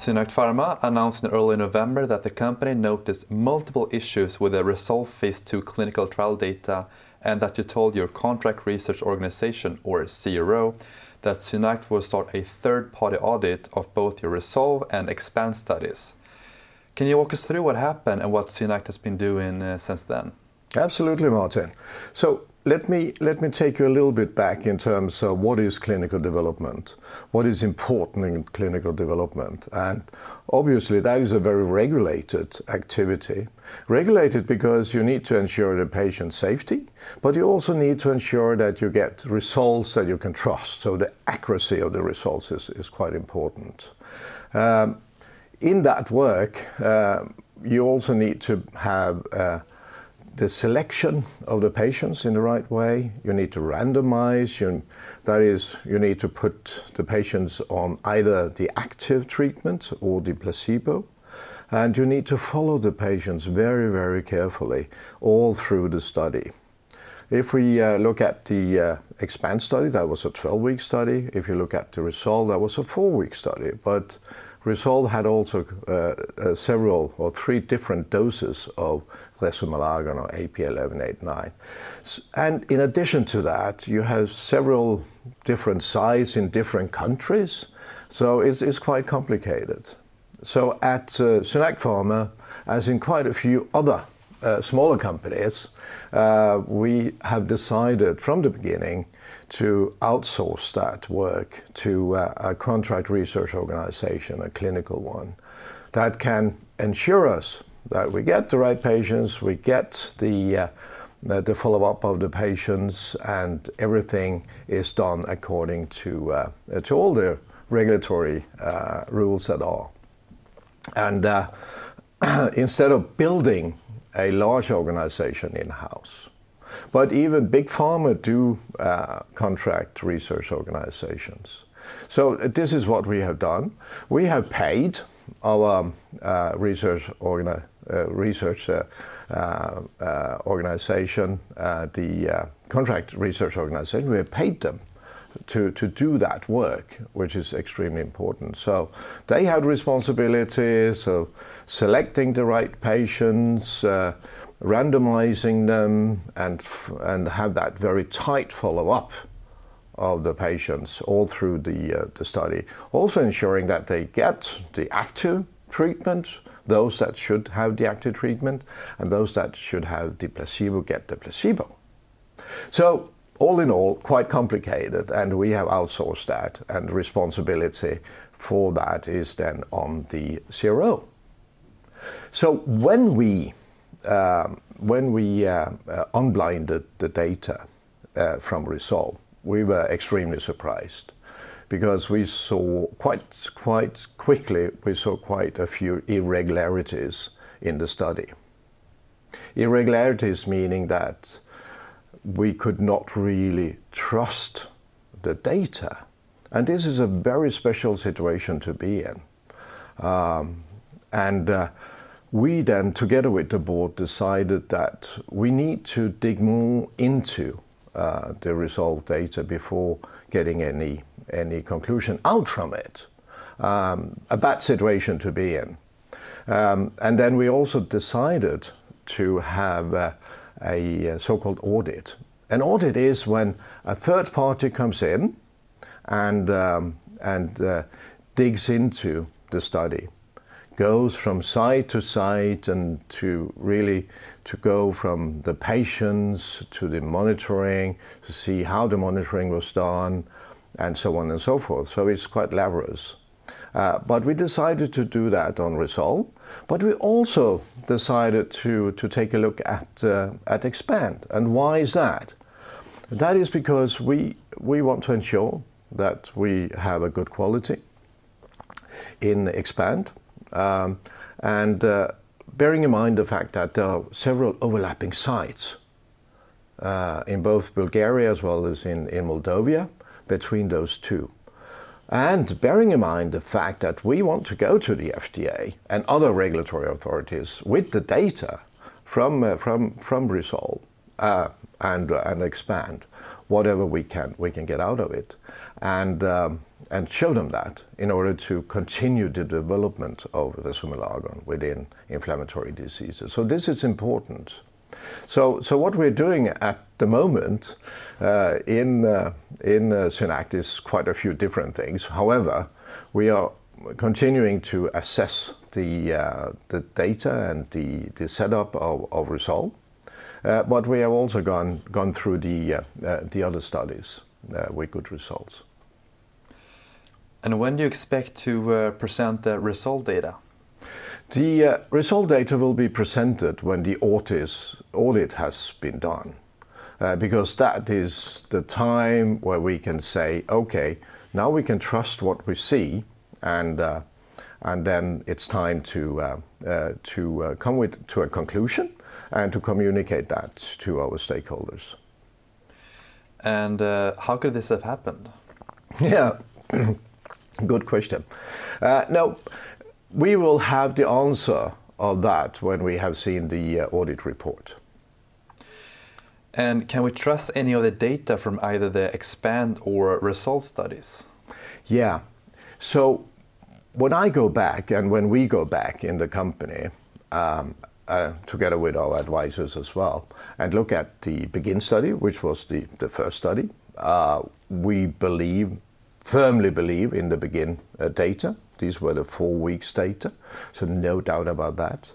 SynAct Pharma announced in early November that the company noticed multiple issues with the RESOLVE phase 2 clinical trial data and that you told your contract research organization, or CRO, that SynAct will start a third-party audit of both your RESOLVE and EXPAND studies. Can you walk us through what happened and what SynAct has been doing uh, since then? Absolutely, Martin. So let me let me take you a little bit back in terms of what is clinical development, what is important in clinical development. And obviously, that is a very regulated activity. Regulated because you need to ensure the patient safety, but you also need to ensure that you get results that you can trust. So the accuracy of the results is quite important. Um, in that work, uh, you also need to have uh, the selection of the patients in the right way. You need to randomize. That is, you need to put the patients on either the active treatment or the placebo. And you need to follow the patients very, very carefully all through the study. If we uh, look at the uh, EXPAND study, that was a 12-week study. If you look at the RESOLVE, that was a 4-week study. But RESOLVE had also uh, several or three different doses of resomelagon or AP1189. And In addition to that, you have several different sites in different countries, so it's quite complicated. So at SynAct Pharma, as in quite a few other Uh, smaller companies, uh, we have decided from the beginning to outsource that work to uh, a contract research organization, a clinical one, that can ensure us that we get the right patients, we get the follow-up of the patients, and everything is done according to all the regulatory rules at all. And instead of building a large organization in-house, but even big pharma do uh, contract research organizations. So uh, this is what we have done. We have paid our uh, research organization, the contract research organization, we have paid them to to do that work, which is extremely important. So they had responsibilities of selecting the right patients, uh, randomizing them, and and have that very tight follow-up of the patients all through the uh, the study. Also ensuring that they get the active treatment, those that should have the active treatment, and those that should have the placebo get the placebo. All in all, quite complicated, and we have outsourced that, and responsibility for that is then on the CRO. So when we when we uh unblinded the data from RESOLVE, we were extremely surprised because we saw quite quite quickly we saw quite a few irregularities in the study. Irregularities meaning that we could not really trust the data, and this is a very special situation to be in. Um, and uh, we then, together with the board, decided that we need to dig more into uh, the RESOLVE data before getting any any conclusion out from it. Um, a bad situation to be in. Um, and then we also decided to have uh, a uh, so-called audit. An audit is when a third party comes in and um, and uh, digs into the study, goes from site to site and to really to go from the patients to the monitoring to see how the monitoring was done, and so on and so forth. So it's quite laborious. Uh, we decided to do that on RESOLVE, but we also decided to to take a look at uh, at EXPAND. And why is that? That is because we we want to ensure that we have a good quality in EXPAND, um, and uh, bearing in mind the fact that there are several overlapping sites in both Bulgaria as well as in, in Moldova between those two. And bearing in mind the fact that we want to go to the FDA and other regulatory authorities with the data from from RESOLVE, uh, and uh, and expand whatever we can we can get out of it, and um, and show them that in order to continue the development of resomelagon within inflammatory diseases. So this is important. So, so what we're doing at the moment uh, in uh, in uh, SynAct is quite a few different things. However, we are continuing to assess the uh, the data and the the setup of, of Resolve, uh, but we have also gone gone through the uh, the other studies with good results. And when do you expect to present the Resolve data? The uh, Resolve data will be presented when the audit, audit has been done, uh, because that is the time where we can say, okay, now we can trust what we see, and uh, and then it's time to uh, uh, to uh, come with to a conclusion and to communicate that to our stakeholders. And how could this have happened? Yeah, good question. no we will have the answer of that when we have seen the uh, audit report. And can we trust any of the data from either the expand or Resolve studies? Yeah. So when I go back and when we go back in the company, um, uh, together with our advisors as well, and look at the Begin study, which was the, the first study, uh, we believe, firmly believe in the Begin uh, data these were the four weeks data, so no doubt about that.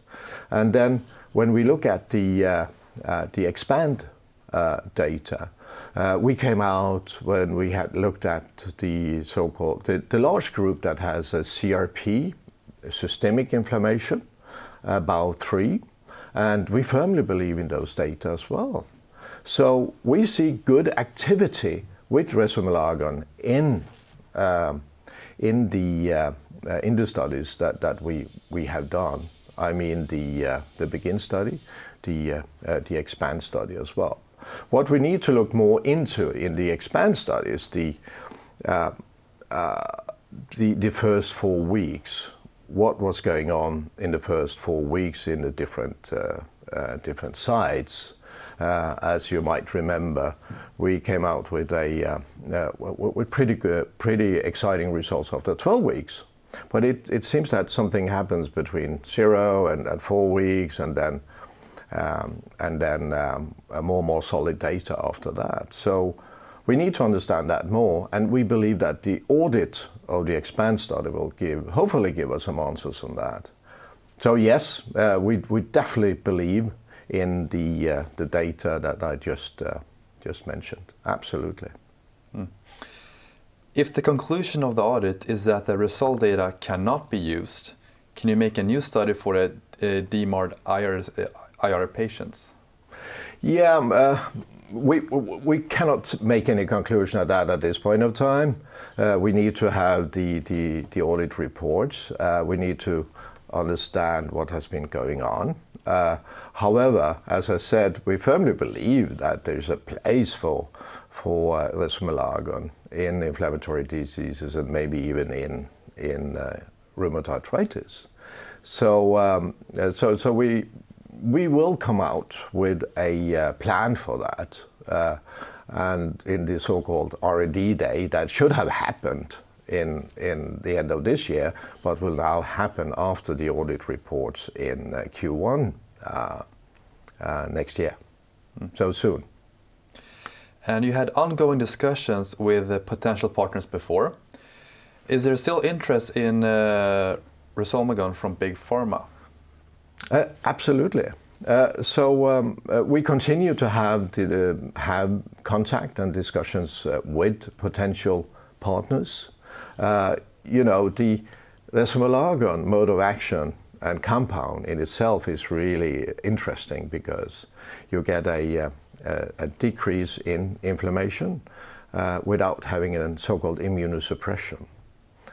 And then when we look at the, uh, uh, the expand uh, data, uh, we came out when we had looked at the so-called, the, the large group that has a CRP, systemic inflammation, about three, and we firmly believe in those data as well. So we see good activity with resomelagon in um, in the uh, uh, in the studies that, that we, we have done. I mean the, uh, the BEGIN study, the, uh, uh, the EXPAND study as well. What we need to look more into in the EXPAND study is the, uh, the, the first four weeks. What was going on in the first four weeks in the different, different sites uh, as you might remember, we came out with a uh, uh, with pretty good, pretty exciting results after 12 weeks. But it, it seems that something happens between zero and, and four weeks, and then um, and then um, more and more solid data after that. So we need to understand that more, and we believe that the audit of the expand study will give, hopefully, give us some answers on that. So yes, uh, we we definitely believe in the uh, the data that I just uh, just mentioned. Absolutely. If the conclusion of the audit is that the Resolve data cannot be used, can you make a new study for a, a DMARD IR, IR patients? Yeah, um, uh, we, we cannot make any conclusion of that at this point of time. Uh, we need to have the, the, the audit reports. Uh, we need to understand what has been going on. Uh, however, as I said, we firmly believe that there's a place for for uh, resomelagon in inflammatory diseases and maybe even in in uh, rheumatoid arthritis. So um, uh, so so we we will come out with a uh, plan for that. Uh, and in the so-called R&D day that should have happened in, in the end of this year, but will now happen after the audit reports in uh, Q1 uh, uh, next year. Mm. So soon. And you had ongoing discussions with potential partners before. Is there still interest in uh, resomelagon from big pharma? Uh, absolutely. Uh, so um, uh, we continue to have have contact and discussions with potential partners. you know, the resomelagon mode of action and compound in itself is really interesting because you get a, uh, a, decrease in inflammation uh, without having a so-called immunosuppression.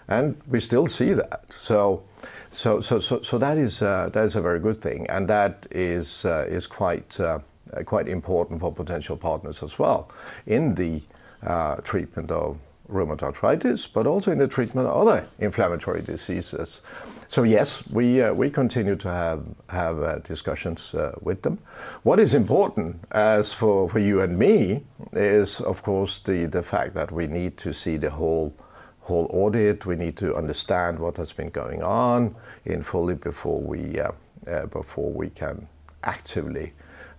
And we still see that. So, so, so, so, so that, is, uh, that is a very good thing. And that is, uh, is quite, uh, quite important for potential partners as well in the uh, treatment of rheumatoid arthritis, but also in the treatment of other inflammatory diseases. So yes, we, uh, we continue to have, have uh, discussions uh, with them. What is important as for, for you and me is, of course, the, the fact that we need to see the whole whole audit. We need to understand what has been going on in fully before we uh, uh, before we can actively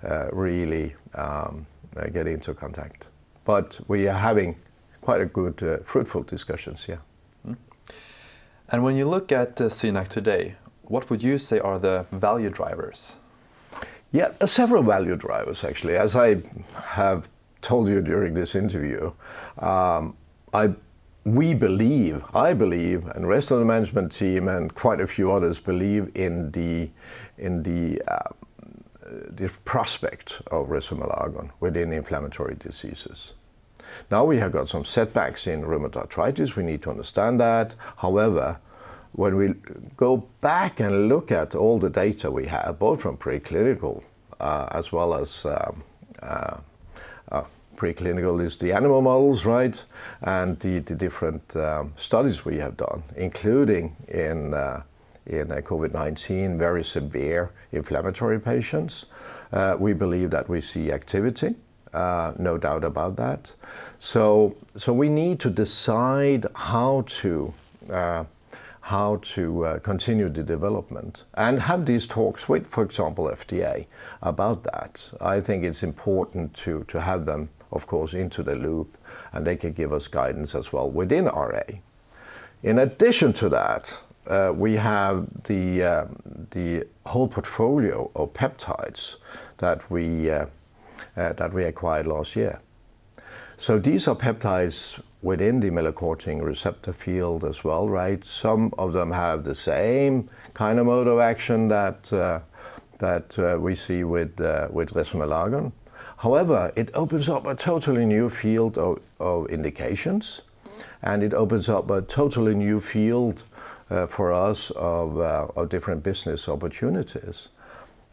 uh, really um, get into contact. But we are having quite a good, uh, fruitful discussions here. Mm. And when you look at uh, SynAct today, what would you say are the value drivers? Yeah, several value drivers actually. As I have told you during this interview, um, I we believe, I believe, and the rest of the management team and quite a few others believe in the in the uh, the prospect of resomelagon within inflammatory diseases. Now we have got some setbacks in rheumatoid arthritis. We need to understand that. However, when we go back and look at all the data we have, both from preclinical uh, as well as um, uh, uh, preclinical is the animal models, right? And the, the different um, studies we have done, including in, uh, in uh, COVID-19, very severe inflammatory patients. Uh, we believe that we see activity, uh, no doubt about that. So, so we need to decide how to uh, how to uh, continue the development and have these talks with, for example, FDA about that. I think it's important to, to have them of course, into the loop, and they can give us guidance as well within RA. In addition to that, uh, we have the, uh, the whole portfolio of peptides that we, uh, that we acquired last year. So these are peptides within the melanocortin receptor field as well, right? Some of them have the same kind of mode of action that, uh, that uh, we see with, with resomelagon. However, it opens up a totally new field of, of indications and it opens up a totally new field uh, for us of, uh, of different business opportunities.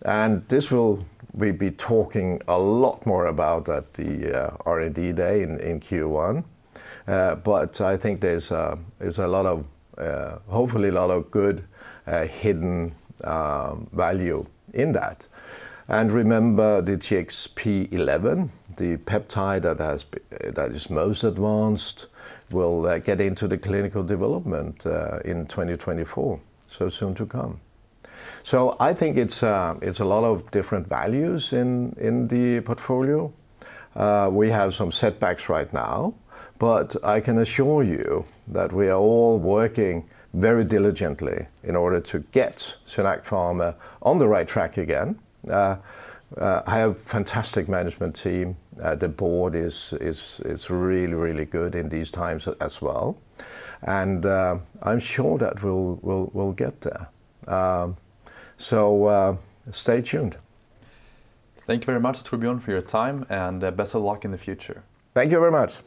And this will we be talking a lot more about at the uh, R&D day in, in Q1. Uh, but I think there's a, there's a lot of, uh, hopefully a lot of good uh, hidden um, value in that. And remember the TXP11, the peptide that, has, that is most advanced, will uh, get into the clinical development uh, in 2024, so soon to come. So I think it's, uh, it's a lot of different values in, in the portfolio. Uh, we have some setbacks right now, but I can assure you that we are all working very diligently in order to get SynAct Pharma on the right track again. Uh, uh, I have fantastic management team. Uh, the board is, is, is really, really good in these times as well. And uh, I'm sure that we'll, we'll, we'll get there. Um, so uh, stay tuned. Thank you very much, Torbjörn, for your time and uh, best of luck in the future. Thank you very much.